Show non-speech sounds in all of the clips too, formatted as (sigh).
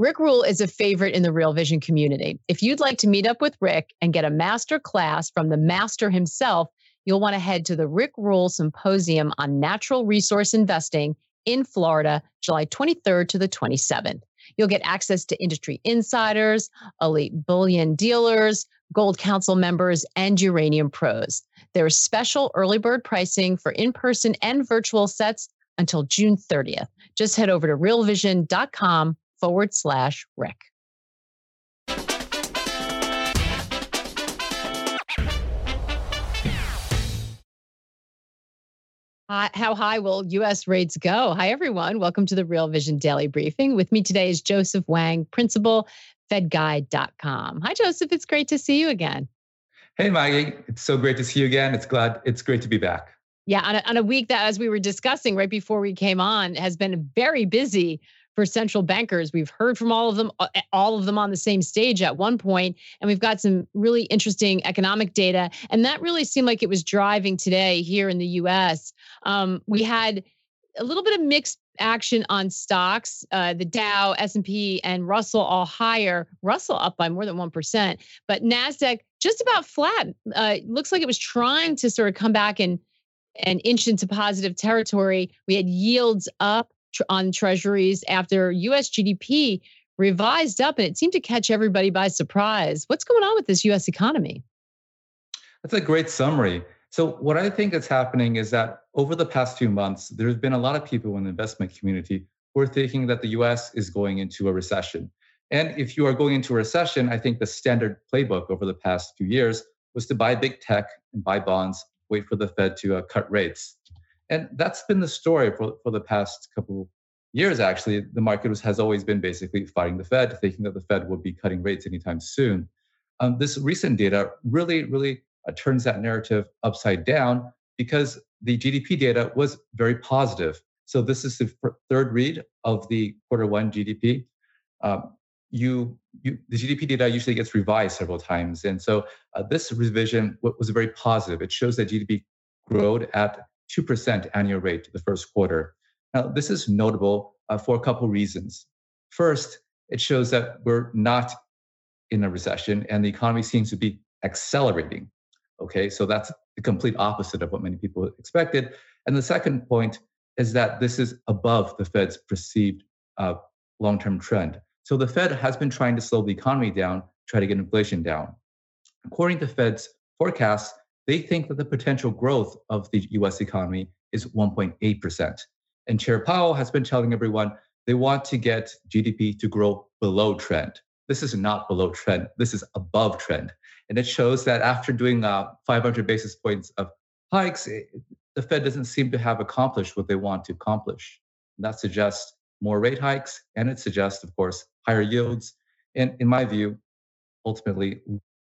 Rick Rule is a favorite in the Real Vision community. If you'd like to meet up with Rick and get a master class from the master himself, you'll want to head to the Rick Rule Symposium on Natural Resource Investing in Florida, July 23rd to the 27th. You'll get access to industry insiders, elite bullion dealers, Gold Council members, and uranium pros. There is special early bird pricing for in person and virtual sets until June 30th. Just head over to realvision.com forward slash Rick. How high will U.S. rates go? Hi, everyone. Welcome to the Real Vision Daily Briefing. With me today is Joseph Wang, principal, fedguy.com. Hi, Joseph. It's great to see you again. Hey, Maggie. It's so great to see you again. It's glad. It's great to be back. Yeah, on a, on a week that, as we were discussing right before we came on, has been very busy for central bankers. We've heard from all of them, uh, all of them on the same stage at one point, and we've got some really interesting economic data. And that really seemed like it was driving today here in the U.S. Um, we had a little bit of mixed action on stocks. Uh, the Dow, S&P, and Russell all higher. Russell up by more than one percent, but Nasdaq just about flat. Uh, looks like it was trying to sort of come back and and inch into positive territory. We had yields up on treasuries after US GDP revised up and it seemed to catch everybody by surprise. What's going on with this US economy? That's a great summary. So, what I think is happening is that over the past few months, there's been a lot of people in the investment community who are thinking that the US is going into a recession. And if you are going into a recession, I think the standard playbook over the past few years was to buy big tech and buy bonds, wait for the Fed to uh, cut rates. And that's been the story for, for the past couple years, actually. The market was, has always been basically fighting the Fed, thinking that the Fed would be cutting rates anytime soon. Um, this recent data really, really uh, turns that narrative upside down because the GDP data was very positive. So this is the third read of the quarter one GDP. Um, you, you, the GDP data usually gets revised several times, and so uh, this revision was very positive. It shows that GDP growth at 2% annual rate the first quarter. Now, this is notable uh, for a couple reasons. First, it shows that we're not in a recession and the economy seems to be accelerating. Okay, so that's the complete opposite of what many people expected. And the second point is that this is above the Fed's perceived uh, long term trend. So the Fed has been trying to slow the economy down, try to get inflation down. According to Fed's forecasts, they think that the potential growth of the US economy is 1.8%. And Chair Powell has been telling everyone they want to get GDP to grow below trend. This is not below trend, this is above trend. And it shows that after doing uh, 500 basis points of hikes, it, the Fed doesn't seem to have accomplished what they want to accomplish. And that suggests more rate hikes, and it suggests, of course, higher yields. And in my view, ultimately,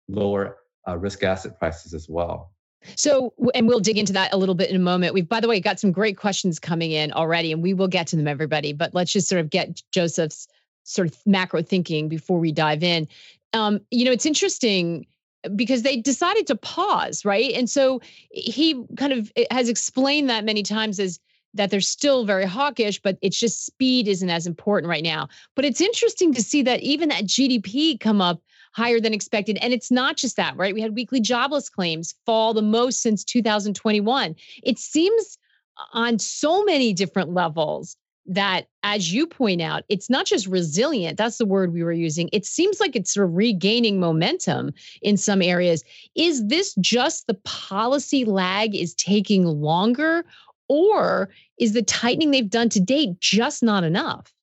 lower uh, risk asset prices as well. So, and we'll dig into that a little bit in a moment. We've, by the way, got some great questions coming in already, and we will get to them, everybody. But let's just sort of get Joseph's sort of macro thinking before we dive in. Um, you know, it's interesting because they decided to pause, right? And so he kind of has explained that many times as that they're still very hawkish, but it's just speed isn't as important right now. But it's interesting to see that even that GDP come up higher than expected. And it's not just that, right? We had weekly jobless claims fall the most since 2021. It seems uh, on so many different levels that, as you point out, it's not just resilient. That's the word we were using. It seems like it's sort of regaining momentum in some areas. Is this just the policy lag is taking longer, or is the tightening they've done to date just not enough?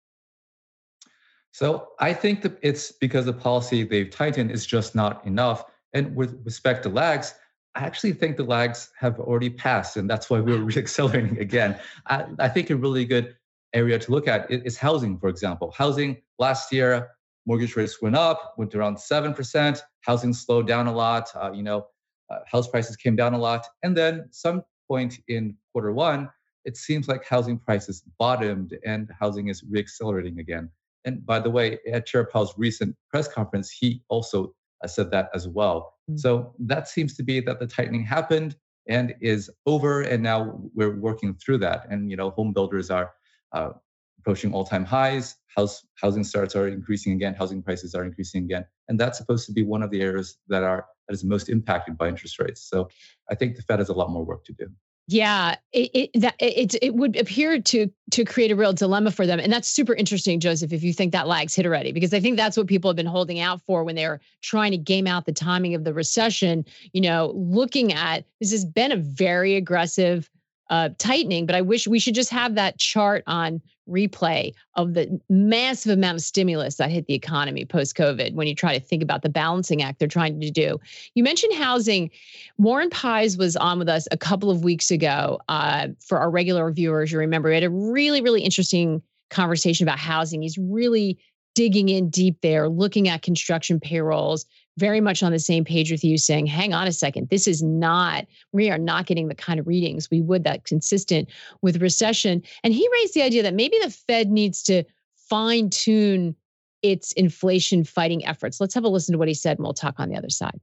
So I think that it's because the policy they've tightened is just not enough. And with respect to lags, I actually think the lags have already passed, and that's why we're reaccelerating again. I, I think a really good area to look at is housing, for example. Housing last year, mortgage rates went up, went around 7%. Housing slowed down a lot. Uh, you know, uh, house prices came down a lot. And then some point in quarter one, it seems like housing prices bottomed and housing is reaccelerating again. And by the way, at Chair Powell's recent press conference, he also uh, said that as well. Mm-hmm. So that seems to be that the tightening happened and is over, and now we're working through that. And you know, home builders are uh, approaching all-time highs. House housing starts are increasing again. Housing prices are increasing again, and that's supposed to be one of the areas that are that is most impacted by interest rates. So I think the Fed has a lot more work to do. Yeah, it it, that, it it would appear to to create a real dilemma for them, and that's super interesting, Joseph. If you think that lag's hit already, because I think that's what people have been holding out for when they're trying to game out the timing of the recession. You know, looking at this has been a very aggressive uh, tightening, but I wish we should just have that chart on replay of the massive amount of stimulus that hit the economy post COVID when you try to think about the balancing act they're trying to do. You mentioned housing. Warren Pies was on with us a couple of weeks ago uh, for our regular viewers. You remember we had a really, really interesting conversation about housing. He's really digging in deep there, looking at construction payrolls, very much on the same page with you saying, hang on a second, this is not, we are not getting the kind of readings we would that consistent with recession. And he raised the idea that maybe the Fed needs to fine tune its inflation fighting efforts. Let's have a listen to what he said and we'll talk on the other side.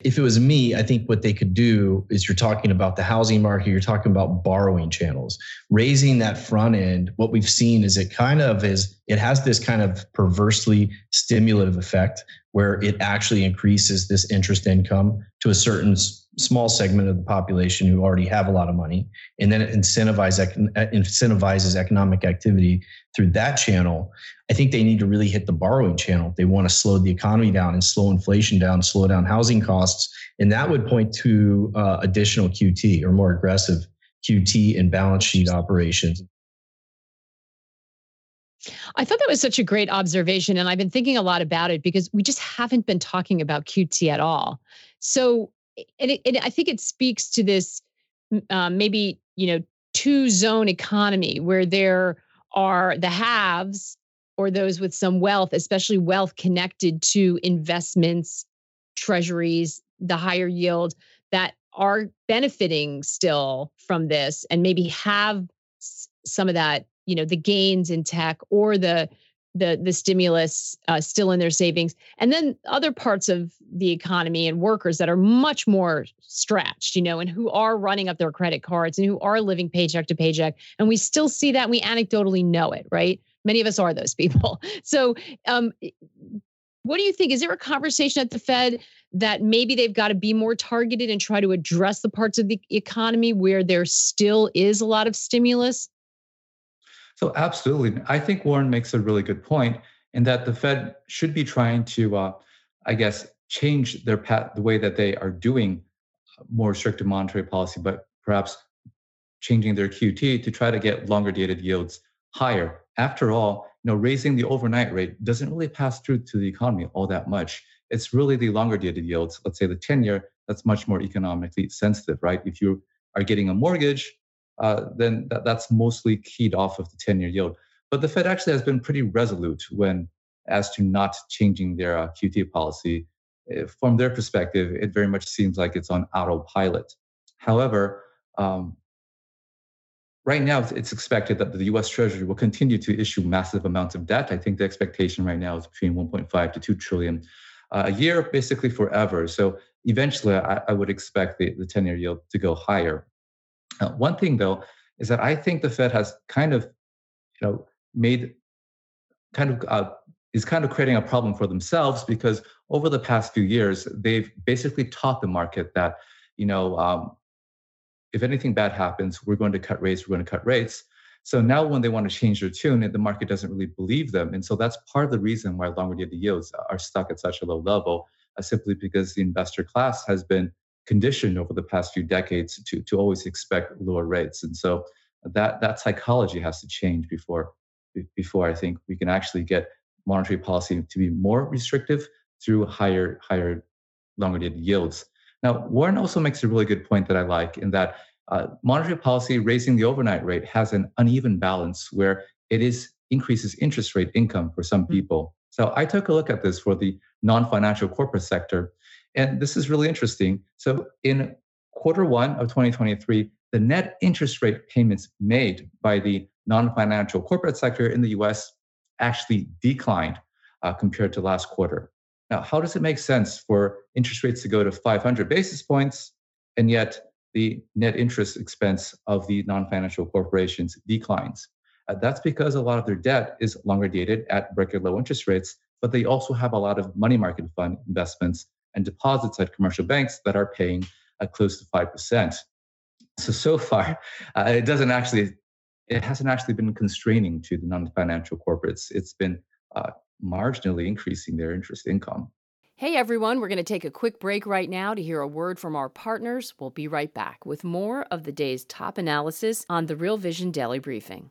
If it was me, I think what they could do is you're talking about the housing market, you're talking about borrowing channels. Raising that front end, what we've seen is it kind of is, it has this kind of perversely stimulative effect where it actually increases this interest income to a certain small segment of the population who already have a lot of money and then incentivizes, incentivizes economic activity through that channel i think they need to really hit the borrowing channel they want to slow the economy down and slow inflation down slow down housing costs and that would point to uh, additional qt or more aggressive qt and balance sheet operations I thought that was such a great observation. And I've been thinking a lot about it because we just haven't been talking about QT at all. So, and, it, and I think it speaks to this uh, maybe, you know, two zone economy where there are the haves or those with some wealth, especially wealth connected to investments, treasuries, the higher yield that are benefiting still from this and maybe have some of that you know the gains in tech or the the the stimulus uh, still in their savings. And then other parts of the economy and workers that are much more stretched you know and who are running up their credit cards and who are living paycheck to paycheck. And we still see that. We anecdotally know it right? Many of us are those people. (laughs) So um, what do you think? Is there a conversation at the fed that maybe they've got to be more targeted and try to address the parts of the economy where there still is a lot of stimulus so, absolutely. I think Warren makes a really good point in that the Fed should be trying to, uh, I guess, change their path, the way that they are doing more restrictive monetary policy, but perhaps changing their QT to try to get longer dated yields higher. After all, you know, raising the overnight rate doesn't really pass through to the economy all that much. It's really the longer dated yields, let's say the 10 year, that's much more economically sensitive, right? If you are getting a mortgage, uh, then that, that's mostly keyed off of the 10 year yield. But the Fed actually has been pretty resolute when as to not changing their uh, QT policy. Uh, from their perspective, it very much seems like it's on autopilot. However, um, right now it's expected that the US Treasury will continue to issue massive amounts of debt. I think the expectation right now is between 1.5 to 2 trillion uh, a year, basically forever. So eventually, I, I would expect the, the 10 year yield to go higher. Uh, one thing though is that I think the Fed has kind of, you know, made kind of uh, is kind of creating a problem for themselves because over the past few years they've basically taught the market that you know um, if anything bad happens we're going to cut rates we're going to cut rates So now when they want to change their tune, the market doesn't really believe them. And so that's part of the reason why longer dated yields are stuck at such a low level, uh, simply because the investor class has been conditioned over the past few decades to, to always expect lower rates. And so that, that psychology has to change before, before I think we can actually get monetary policy to be more restrictive through higher, higher longer dated yields. Now, Warren also makes a really good point that I like in that uh, monetary policy raising the overnight rate has an uneven balance where it is increases interest rate income for some mm-hmm. people. So I took a look at this for the non-financial corporate sector, and this is really interesting. So in quarter one of 2023, the net interest rate payments made by the non-financial corporate sector in the U.S. actually declined uh, compared to last quarter. Now, how does it make sense for interest rates to go to 500 basis points and yet the net interest expense of the non-financial corporations declines. Uh, that's because a lot of their debt is longer dated at record low interest rates, but they also have a lot of money market fund investments and deposits at commercial banks that are paying uh, close to 5%. So, so far, uh, it doesn't actually, it hasn't actually been constraining to the non-financial corporates. It's been uh, marginally increasing their interest income. Hey everyone, we're going to take a quick break right now to hear a word from our partners. We'll be right back with more of the day's top analysis on the Real Vision Daily Briefing.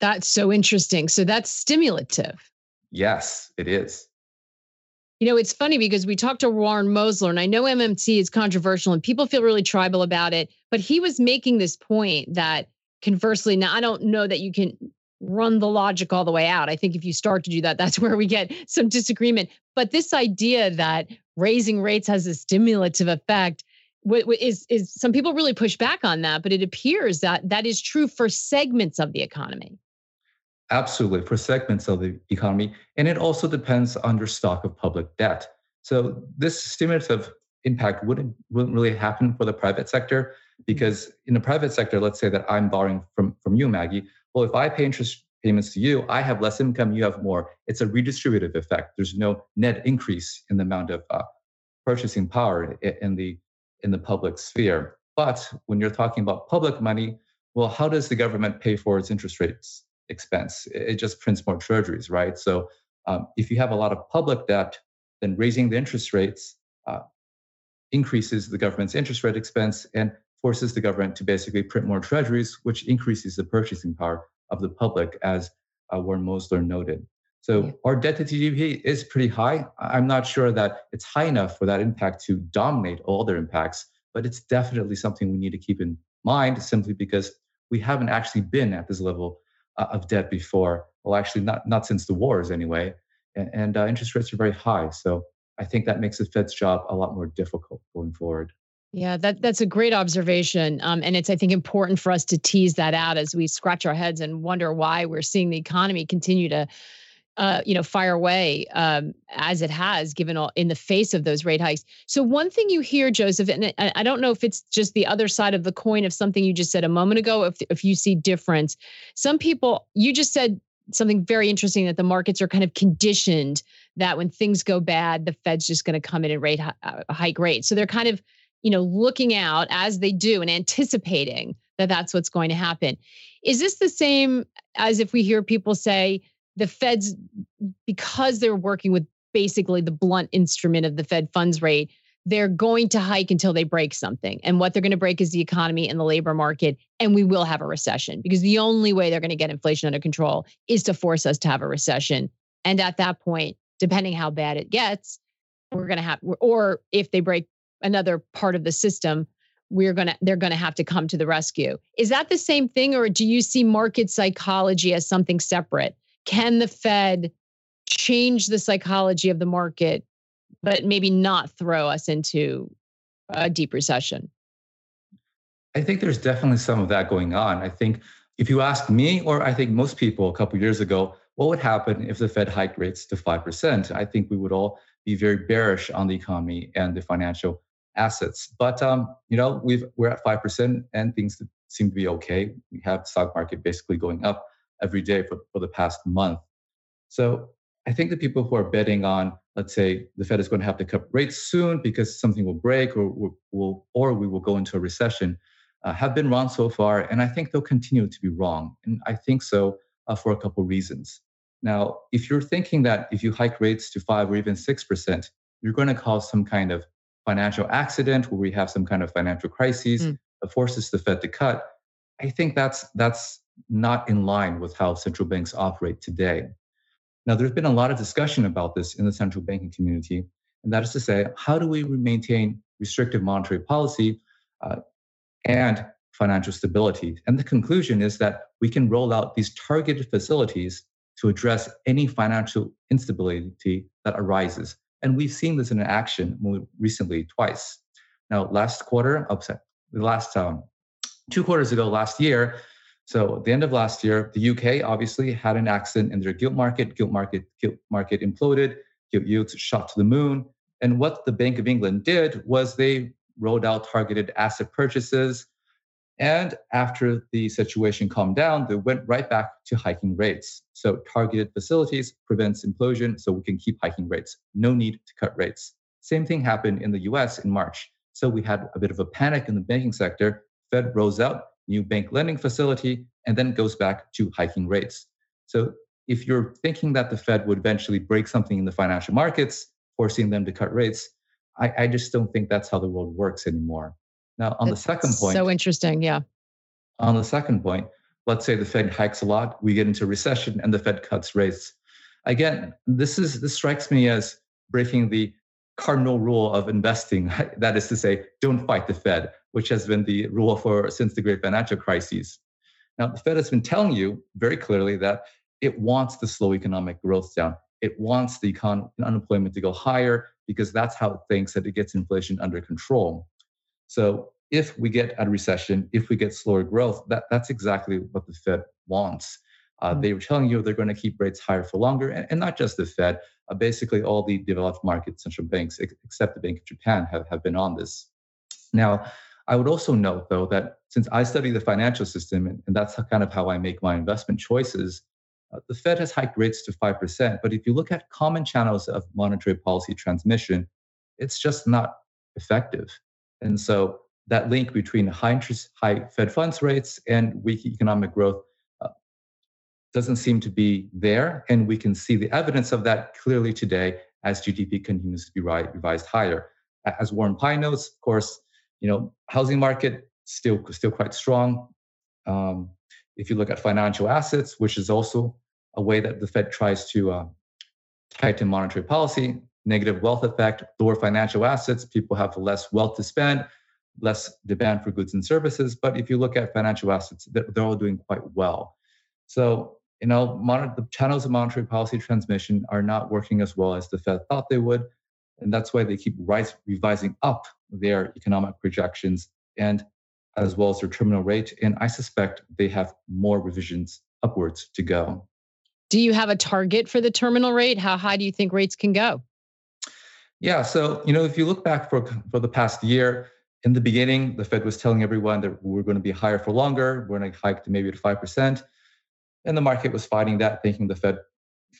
That's so interesting. So that's stimulative. Yes, it is. You know, it's funny because we talked to Warren Mosler, and I know MMT is controversial and people feel really tribal about it, but he was making this point that conversely, now I don't know that you can run the logic all the way out. I think if you start to do that, that's (laughs) where we get some disagreement. But this idea that raising rates has a stimulative effect is is some people really push back on that, but it appears that that is true for segments of the economy. Absolutely, for segments of the economy. And it also depends on your stock of public debt. So this stimulative impact wouldn't, wouldn't really happen for the private sector because in the private sector, let's say that I'm borrowing from, from you, Maggie. Well, if I pay interest payments to you, I have less income, you have more. It's a redistributive effect. There's no net increase in the amount of uh, purchasing power in the in the public sphere. But when you're talking about public money, well, how does the government pay for its interest rates? Expense. It just prints more treasuries, right? So um, if you have a lot of public debt, then raising the interest rates uh, increases the government's interest rate expense and forces the government to basically print more treasuries, which increases the purchasing power of the public, as uh, Warren Mosler noted. So yeah. our debt to GDP is pretty high. I'm not sure that it's high enough for that impact to dominate all other impacts, but it's definitely something we need to keep in mind simply because we haven't actually been at this level of debt before. Well, actually, not not since the wars anyway. And, and uh, interest rates are very high, so I think that makes the Fed's job a lot more difficult going forward. Yeah, that that's a great observation, um, and it's I think important for us to tease that out as we scratch our heads and wonder why we're seeing the economy continue to uh, you know, fire away um, as it has, given all in the face of those rate hikes. So one thing you hear, Joseph, and I don't know if it's just the other side of the coin of something you just said a moment ago, if if you see difference. Some people, you just said something very interesting that the markets are kind of conditioned that when things go bad, the Fed's just going to come in and rate uh, hike rates. So they're kind of, you know, looking out as they do and anticipating that that's what's going to happen. Is this the same as if we hear people say? The feds because they're working with basically the blunt instrument of the fed funds rate they're going to hike until they break something. And what they're going to break is the economy and the labor market and we will have a recession because the only way they're going to get inflation under control is to force us to have a recession. And at that point depending how bad it gets we're going to have or if they break another part of the system we're going to they're going to have to come to the rescue. Is that the same thing or do you see market psychology as something separate can the Fed change the psychology of the market, but maybe not throw us into a deep recession? I think there's definitely some of that going on. I think if you ask me, or I think most people a couple years ago, what would happen if the Fed hiked rates to 5%? I think we would all be very bearish on the economy and the financial assets. But um, you know, we've we're at 5% and things seem to be okay. We have the stock market basically going up every day for, for the past month. So I think the people who are betting on, let's say, the Fed is going to have to cut rates soon because something will break or will, or we will go into a recession, uh, have been wrong so far, and I think they'll continue to be wrong. And I think so uh, for a couple reasons. Now, if you're thinking that if you hike rates to five or even six percent, you're going to cause some kind of financial accident where we have some kind of financial crisis mm. that forces the Fed to cut, I think that's that's not in line with how central banks operate today. Now, there's been a lot of discussion about this in the central banking community, and that is to say, how do we maintain restrictive monetary policy uh, and financial stability? And the conclusion is that we can roll out these targeted facilities to address any financial instability that arises. And we've seen this in action more recently twice. Now, last quarter, upset, the last um, two quarters ago, last year, so at the end of last year, the UK obviously had an accident in their gilt market. Gilt market, gilt market imploded. Gilt yields shot to the moon. And what the Bank of England did was they rolled out targeted asset purchases. And after the situation calmed down, they went right back to hiking rates. So targeted facilities prevents implosion, so we can keep hiking rates. No need to cut rates. Same thing happened in the US in March. So we had a bit of a panic in the banking sector. Fed rose out, new bank lending facility, and then goes back to hiking rates. So if you're thinking that the Fed would eventually break something in the financial markets, forcing them to cut rates, I, I just don't think that's how the world works anymore. Now, on that's the second point. So interesting. Yeah. On the second point, let's say the Fed hikes a lot, we get into recession, and the Fed cuts rates. Again, this is this strikes me as breaking the cardinal rule of investing. (laughs) That is to say, don't fight the Fed which has been the rule for since the great financial crises. Now, the Fed has been telling you very clearly that it wants to slow economic growth down. It wants the econ- unemployment to go higher because that's how it thinks that it gets inflation under control. So if we get a recession, if we get slower growth, that, that's exactly what the Fed wants. Uh, mm-hmm. They were telling you they're going to keep rates higher for longer, and, and not just the Fed. Uh, basically, all the developed market central banks, ex- except the Bank of Japan, have, have been on this. Now, I would also note, though, that since I study the financial system, and, that's kind of how I make my investment choices, uh, the Fed has hiked rates to 5%. But if you look at common channels of monetary policy transmission, it's just not effective. And so that link between high interest, high Fed funds rates and weak economic growth uh, doesn't seem to be there. And we can see the evidence of that clearly today as GDP continues to be revised higher. As Warren Pies notes, of course, you know, housing market still still quite strong. Um, if you look at financial assets, which is also a way that the Fed tries to uh, tighten monetary policy, negative wealth effect, lower financial assets, people have less wealth to spend, less demand for goods and services. But if you look at financial assets, they're, they're all doing quite well. So, you know, the channels of monetary policy transmission are not working as well as the Fed thought they would. And that's why they keep rise, revising up their economic projections and as well as their terminal rate. And I suspect they have more revisions upwards to go. Do you have a target for the terminal rate? How high do you think rates can go? Yeah, so you know, if you look back for for the past year, in the beginning, the Fed was telling everyone that we're going to be higher for longer. We're going to hike to maybe to five percent, and the market was fighting that, thinking the Fed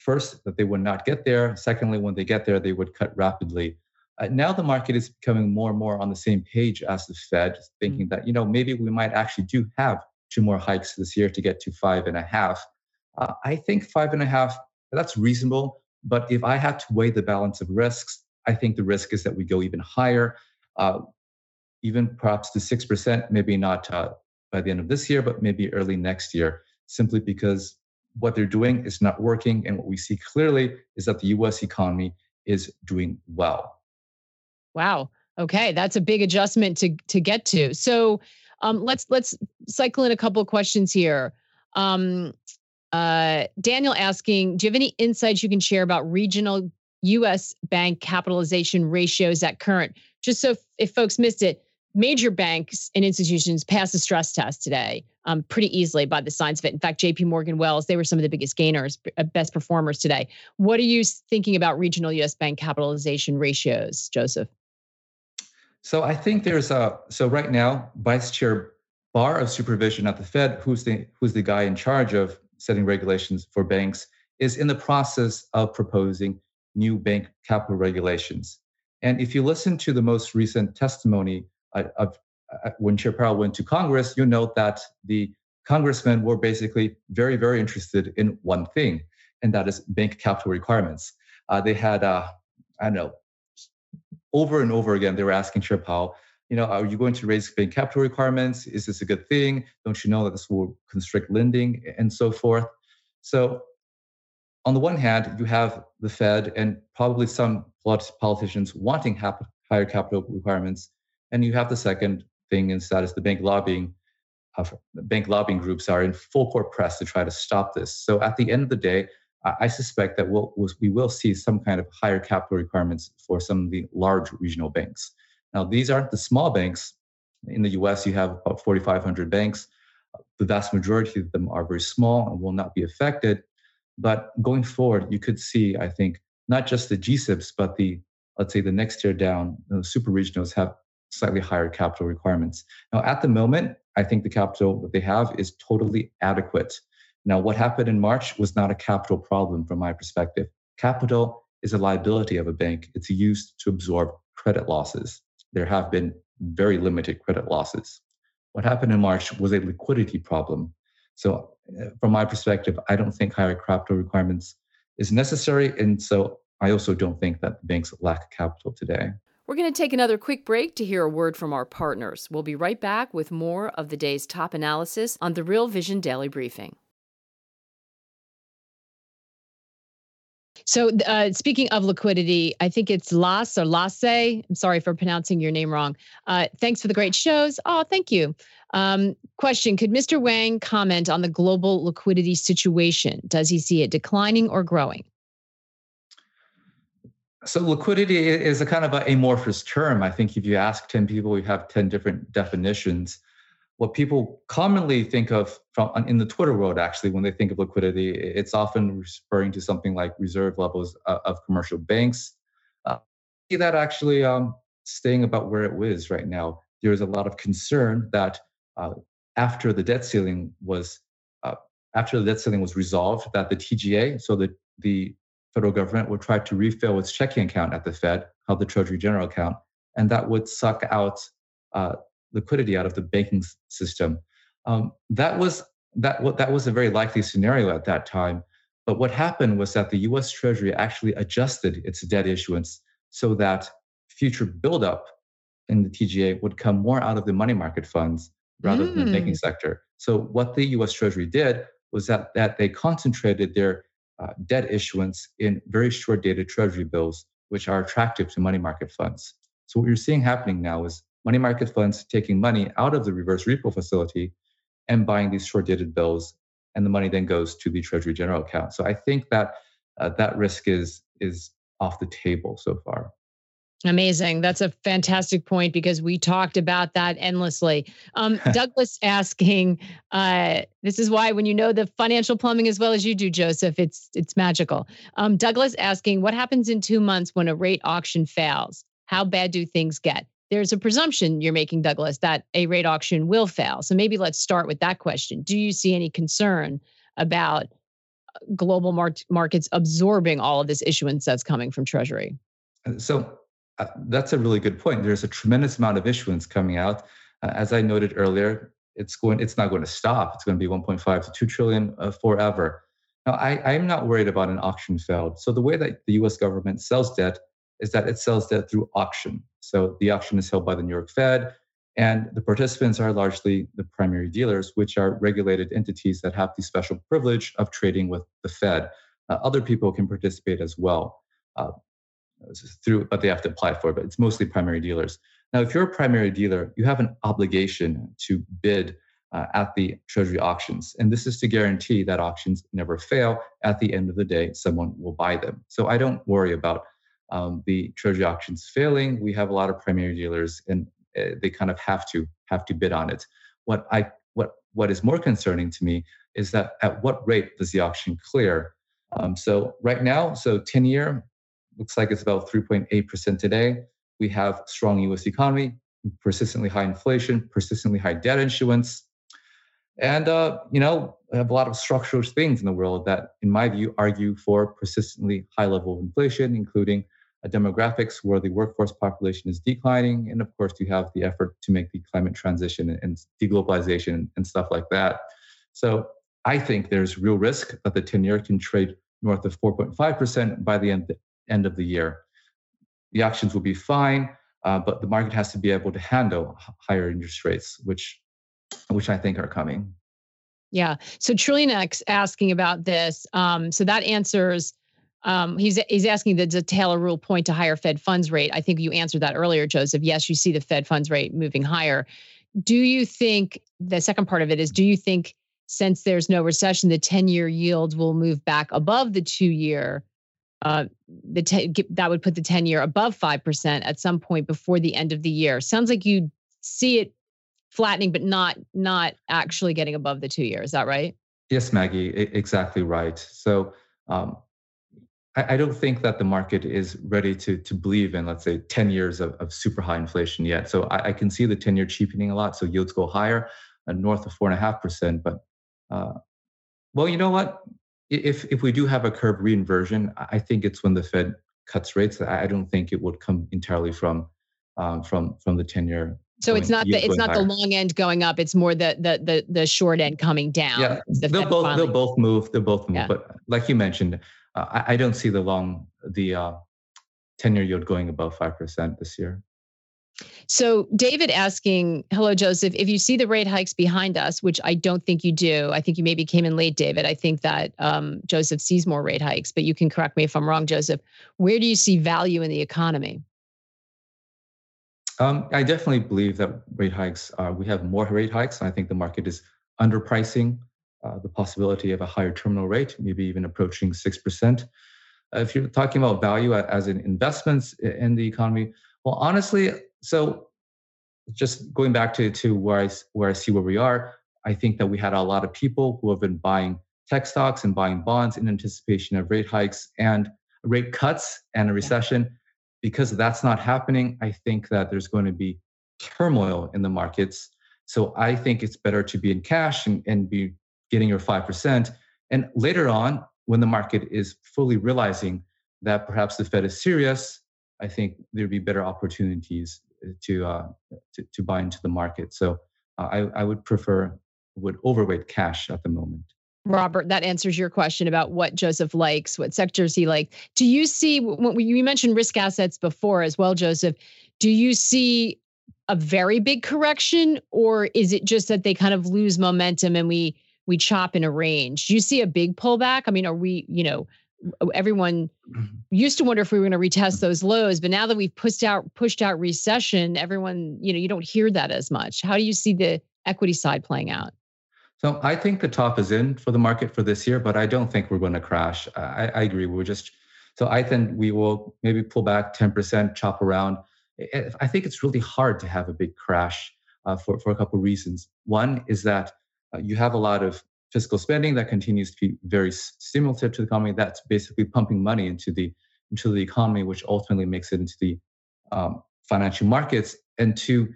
first that they would not get there. Secondly, when they get there, they would cut rapidly. Uh, now the market is becoming more and more on the same page as the Fed, thinking mm-hmm. that you know maybe we might actually do have two more hikes this year to get to five and a half. Uh, I think five and a half that's reasonable, but if I had to weigh the balance of risks, I think the risk is that we go even higher, uh, even perhaps to six percent. Maybe not uh, by the end of this year, but maybe early next year, simply because what they're doing is not working, and what we see clearly is that the U.S. economy is doing well. Wow. Okay, that's a big adjustment to to get to. So um, let's let's cycle in a couple of questions here. Um, uh, Daniel asking, do you have any insights you can share about regional U.S. bank capitalization ratios at current? Just so if, if folks missed it, major banks and institutions passed the stress test today um, pretty easily by the signs of it. In fact, JP Morgan Wells, they were some of the biggest gainers, uh, best performers today. What are you thinking about regional US bank capitalization ratios, Joseph? So I think there's a so right now, Vice Chair Barr of Supervision at the Fed, who's the who's the guy in charge of setting regulations for banks, is in the process of proposing new bank capital regulations. And if you listen to the most recent testimony of uh, when Chair Powell went to Congress, you note that the congressmen were basically very, very interested in one thing, and that is bank capital requirements. Uh, they had, uh, I don't know, over and over again, they were asking Chair Powell, you know, are you going to raise bank capital requirements? Is this a good thing? Don't you know that this will constrict lending and so forth? So, on the one hand, you have the Fed and probably some politicians wanting higher capital requirements, and you have the second thing is that is the bank lobbying uh, bank lobbying groups are in full court press to try to stop this. So at the end of the day, I suspect that we'll, we will see some kind of higher capital requirements for some of the large regional banks. Now, these aren't the small banks. In the US, you have about 4,500 banks. The vast majority of them are very small and will not be affected. But going forward, you could see, I think, not just the GSIBs, but the, let's say, the next tier down, the super regionals have slightly higher capital requirements. Now, at the moment, I think the capital that they have is totally adequate. Now, what happened in March was not a capital problem from my perspective. Capital is a liability of a bank, it's used to absorb credit losses. There have been very limited credit losses. What happened in March was a liquidity problem. So, uh, from my perspective, I don't think higher capital requirements is necessary. And so, I also don't think that banks lack capital today. We're going to take another quick break to hear a word from our partners. We'll be right back with more of the day's top analysis on the Real Vision Daily Briefing. So, uh, speaking of liquidity, I think it's Las or Lasse. I'm sorry for pronouncing your name wrong. Uh, thanks for the great shows. Oh, thank you. Um, question Could Mr. Wang comment on the global liquidity situation? Does he see it declining or growing? So liquidity is a kind of an amorphous term. I think if you ask 10 people, we have 10 different definitions. What people commonly think of from in the Twitter world, actually, when they think of liquidity, it's often referring to something like reserve levels of commercial banks. Uh, see that actually um, staying about where it was right now. There is a lot of concern that uh, after the debt ceiling was uh, after the debt ceiling was resolved, that the TGA, so the the federal government would try to refill its checking account at the Fed, called the Treasury General Account, and that would suck out uh, liquidity out of the banking system. Um, that was that that was a very likely scenario at that time. But what happened was that the U.S. Treasury actually adjusted its debt issuance so that future buildup in the TGA would come more out of the money market funds rather mm. than the banking mm. sector. So what the U.S. Treasury did was that that they concentrated their uh, debt issuance in very short dated treasury bills, which are attractive to money market funds. So, what you're seeing happening now is money market funds taking money out of the reverse repo facility and buying these short dated bills, and the money then goes to the Treasury General account. So, I think that uh, that risk is, is off the table so far. Amazing. That's a fantastic point because we talked about that endlessly. Um, (laughs) Douglas asking, uh, this is why when you know the financial plumbing as well as you do, Joseph, it's it's magical. Um, Douglas asking, what happens in two months when a rate auction fails? How bad do things get? There's a presumption you're making, Douglas, that a rate auction will fail. So maybe let's start with that question. Do you see any concern about uh, global mar- markets absorbing all of this issuance that's coming from Treasury? So uh, that's a really good point. There's a tremendous amount of issuance coming out. Uh, as I noted earlier, it's going. It's not going to stop. It's going to be 1.5 to 2 trillion uh, forever. Now, I, I'm not worried about an auction failed. So the way that the U.S. government sells debt is that it sells debt through auction. So the auction is held by the New York Fed, and the participants are largely the primary dealers, which are regulated entities that have the special privilege of trading with the Fed. Uh, other people can participate as well. Uh, through, but they have to apply for it. But it's mostly primary dealers. Now, if you're a primary dealer, you have an obligation to bid uh, at the treasury auctions. And this is to guarantee that auctions never fail. At the end of the day, someone will buy them. So I don't worry about um, the treasury auctions failing. We have a lot of primary dealers, and uh, they kind of have to have to bid on it. What I what what is more concerning to me is that at what rate does the auction clear? Um, so right now, so 10 year looks like it's about 3.8% today. We have strong US economy, persistently high inflation, persistently high debt issuance. And, uh, you know, we have a lot of structural things in the world that, in my view, argue for persistently high level of inflation, including demographics where the workforce population is declining. And of course, you have the effort to make the climate transition and deglobalization and stuff like that. So I think there's real risk that the 10 year can trade north of 4.5% by the end, end of the year. The auctions will be fine, uh, but the market has to be able to handle higher interest rates, which, which I think are coming. Yeah. So Trillion asking about this. Um, so that answers. Um, he's he's asking the Taylor rule point to higher Fed funds rate. I think you answered that earlier, Joseph. Yes, you see the Fed funds rate moving higher. Do you think the second part of it is? Do you think since there's no recession, the 10 year yields will move back above the two year. Uh, the te- that would put the 10 year above 5% at some point before the end of the year. Sounds like you see it flattening, but not not actually getting above the two year. Is that right? Yes, Maggie, exactly right. So um, I, I, don't think that the market is ready to to believe in, let's say, 10 years of, of super high inflation yet. So I, I can see the 10 year cheapening a lot. So yields go higher, uh, north of four and a half percent. But uh, well, you know what? If if we do have a curve reinversion, I think it's when the Fed cuts rates. I don't think it would come entirely from um, from from the ten year. So it's not the it's not higher. the long end going up. It's more the the the, the short end coming down. Yeah, the they'll both finally. they'll both move. They'll both move. Yeah. But like you mentioned, uh, I, I, don't see the long the uh, ten year yield going above five percent this year. So, David asking, hello, Joseph, if you see the rate hikes behind us, which I don't think you do, I think you maybe came in late, David. I think that um, Joseph sees more rate hikes, but you can correct me if I'm wrong, Joseph. Where do you see value in the economy? Um, I definitely believe that rate hikes, uh, we have more rate hikes. I think the market is underpricing uh, the possibility of a higher terminal rate, maybe even approaching 6%. Uh, if you're talking about value as in investments in the economy, well, honestly, so just going back to, to where I where I see where we are, I think that we had a lot of people who have been buying tech stocks and buying bonds in anticipation of rate hikes and rate cuts and a recession. Because that's not happening, I think that there's going to be turmoil in the markets. So I think it's better to be in cash and, and be getting your 5%. And later on, when the market is fully realizing that perhaps the Fed is serious, I think there'd be better opportunities to uh, to, to buy into the market. So uh, I, I would prefer would overweight cash at the moment. Robert, that answers your question about what Joseph likes, what sectors he likes. Do you see when you mentioned risk assets before as well, Joseph? Do you see a very big correction, or is it just that they kind of lose momentum and we we chop in a range? Do you see a big pullback? I mean, are we, you know, everyone mm-hmm. used to wonder if we were going to retest those lows but now that we've pushed out pushed out recession everyone you know you don't hear that as much. How do you see the equity side playing out? So i think the top is in for the market for this year but i don't think we're going to crash. I, I agree. We're just so i think we will maybe pull back 10% chop around. I think it's really hard to have a big crash uh, for, for a couple of reasons. One is that uh, you have a lot of fiscal spending that continues to be very stimulative to the economy. That's basically pumping money into the into the economy, which ultimately makes it into the um, financial markets. And two,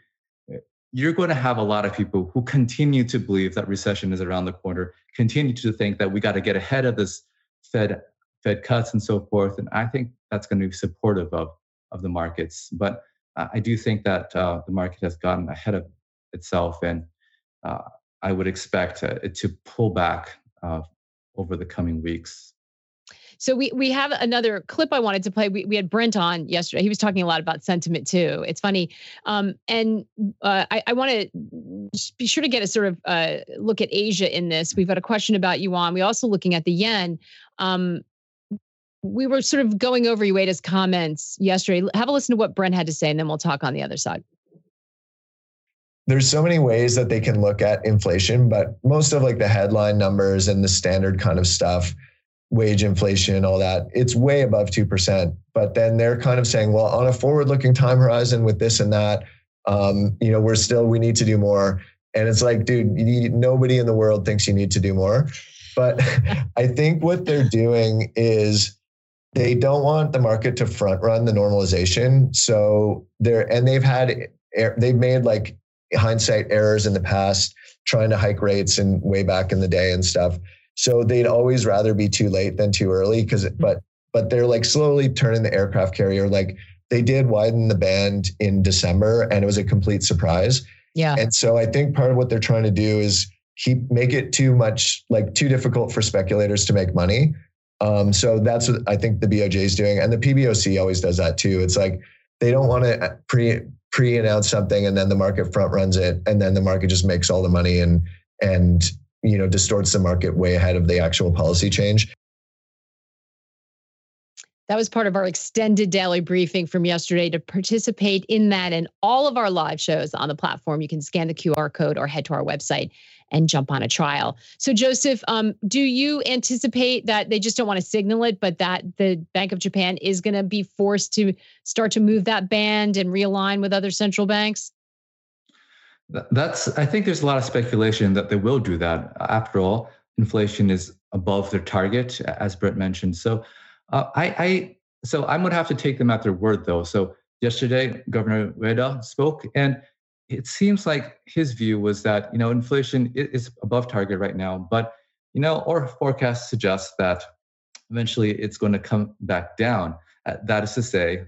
you're going to have a lot of people who continue to believe that recession is around the corner, continue to think that we got to get ahead of this Fed Fed cuts and so forth. And I think that's going to be supportive of of the markets. But I do think that uh, the market has gotten ahead of itself and uh, I would expect uh, it to pull back uh, over the coming weeks. So we we have another clip I wanted to play. We, we had Brent on yesterday. He was talking a lot about sentiment too. It's funny, um, and uh, I, I want to be sure to get a sort of uh, look at Asia in this. We've got a question about yuan. We're also looking at the yen. Um, we were sort of going over Ueda's comments yesterday. Have a listen to what Brent had to say, and then we'll talk on the other side there's so many ways that they can look at inflation, but most of like the headline numbers and the standard kind of stuff, wage inflation, all that, it's way above 2%. But then they're kind of saying, well, on a forward looking time horizon with this and that, Um, you know, we're still we need to do more. And it's like, dude, need, nobody in the world thinks you need to do more. But (laughs) I think what they're doing is they don't want the market to front run the normalization. So they're and they've had they've made like hindsight errors in the past trying to hike rates and way back in the day and stuff. So they'd always rather be too late than too early because mm-hmm. but but they're like slowly turning the aircraft carrier like they did widen the band in December and it was a complete surprise. Yeah. And so I think part of what they're trying to do is keep make it too much like too difficult for speculators to make money. Um, so that's what I think the BOJ is doing, and the PBOC always does that too. It's like they don't want to pre pre-announce something and then the market front runs it and then the market just makes all the money and and you know distorts the market way ahead of the actual policy change. That was part of our extended daily briefing from yesterday. To participate in that and all of our live shows on the platform you can scan the qr code or head to our website and jump on a trial. So, Joseph, um, do you anticipate that they just don't want to signal it, but that the Bank of Japan is going to be forced to start to move that band and realign with other central banks? That's. I think there's a lot of speculation that they will do that. After all, inflation is above their target, as Brett mentioned. So, uh, I, I, so going to have to take them at their word, though. So yesterday, Governor Ueda spoke, and it seems like his view was that you know inflation is above target right now, but you know our forecast suggests that eventually it's going to come back down. Uh, that is to say,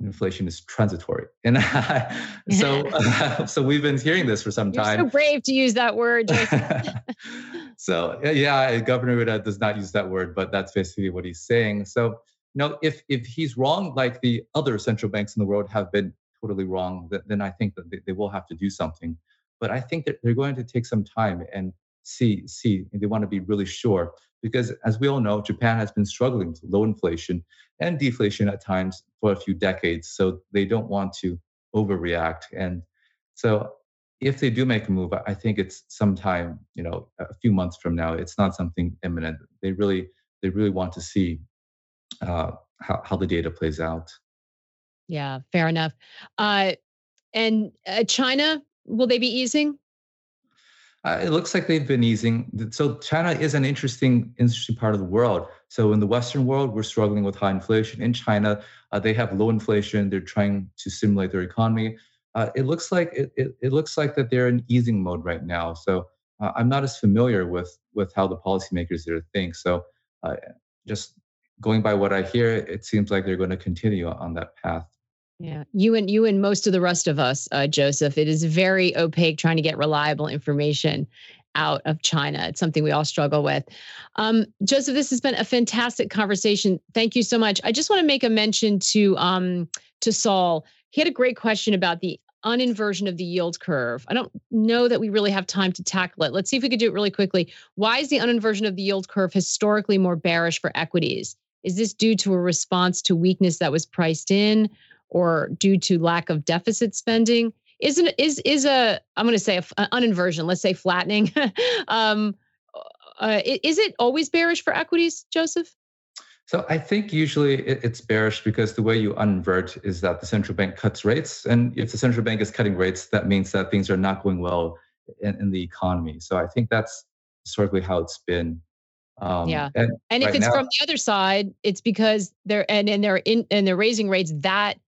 inflation is transitory, and (laughs) so uh, (laughs) so we've been hearing this for some You're time. So brave to use that word. (laughs) so yeah, Governor Ueda does not use that word, but that's basically what he's saying. So you know, if if he's wrong, like the other central banks in the world have been totally wrong, then I think that they, will have to do something. But I think that they're going to take some time and see see they want to be really sure. Because as we all know japan has been struggling with low inflation and deflation at times for a few decades so they don't want to overreact. And so if they do make a move i think it's sometime you know a few months from now it's not something imminent. They really they really want to see uh, how, how the data plays out yeah, fair enough. Uh, and uh, China, will they be easing? Uh, it looks like they've been easing. So China is an interesting, interesting part of the world. So in the Western world, we're struggling with high inflation. In China, uh, they have low inflation. They're trying to stimulate their economy. Uh, it looks like it, it, it, looks like that they're in easing mode right now. So uh, I'm not as familiar with with how the policymakers there think. So uh, just going by what I hear, it seems like they're going to continue on that path. Yeah, you and you and most of the rest of us, uh, Joseph. It is very opaque trying to get reliable information out of China. It's something we all struggle with. Um, Joseph, this has been a fantastic conversation. Thank you so much. I just want to make a mention to um, to Saul. He had a great question about the uninversion of the yield curve. I don't know that we really have time to tackle it. Let's see if we could do it really quickly. Why is the uninversion of the yield curve historically more bearish for equities? Is this due to a response to weakness that was priced in? Or due to lack of deficit spending isn't is is a i'm going to say a, an uninversion let's say flattening (laughs) um, uh, is it always bearish for equities joseph so I think usually it's bearish because the way you invert is that the central bank cuts rates, and if the central bank is cutting rates, that means that things are not going well in, in the economy. So I think that's historically how it's been. Um, yeah, and, and if it's now, from the other side, it's because they're and and they're in and they're raising rates that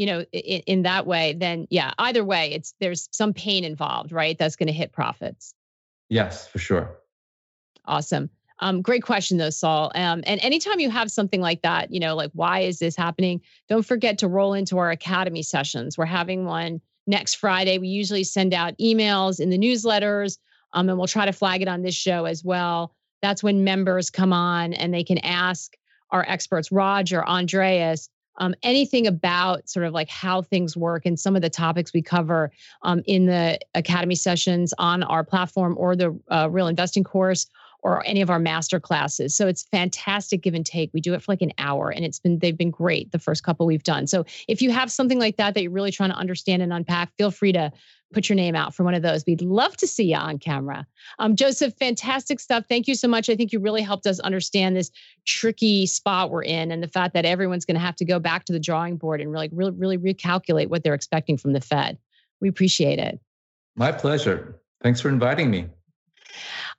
you know in, in that way then yeah either way it's there's some pain involved right that's going to hit profits. Yes for sure. Awesome. Um, great question though saul um, and anytime you have something like that you know like why is this happening? Don't forget to roll into our academy sessions. We're having one next friday. We usually send out emails in the newsletters um, and we'll try to flag it on this show as well. That's when members come on and they can ask our experts roger andreas um, anything about sort of like how things work and some of the topics we cover um, in the academy sessions on our platform or the uh, real investing course or any of our master classes. So it's fantastic give and take. We do it for like an hour and it's been they've been great the first couple we've done. So if you have something like that that you're really trying to understand and unpack, feel free to put your name out for one of those. We'd love to see you on camera. Um, Joseph, fantastic stuff. Thank you so much. I think you really helped us understand this tricky spot we're in and the fact that everyone's going to have to go back to the drawing board and really, really, really recalculate what they're expecting from the Fed. We appreciate it. My pleasure. Thanks for inviting me.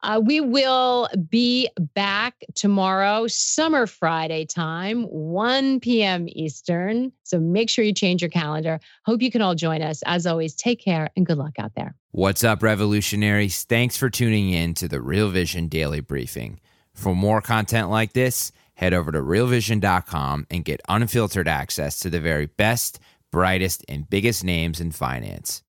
Uh, we will be back tomorrow, summer Friday time, 1 p.m. Eastern. So make sure you change your calendar. Hope you can all join us. As always, take care and good luck out there. What's up, revolutionaries? Thanks for tuning in to the Real Vision Daily Briefing. For more content like this, head over to realvision.com and get unfiltered access to the very best, brightest, and biggest names in finance.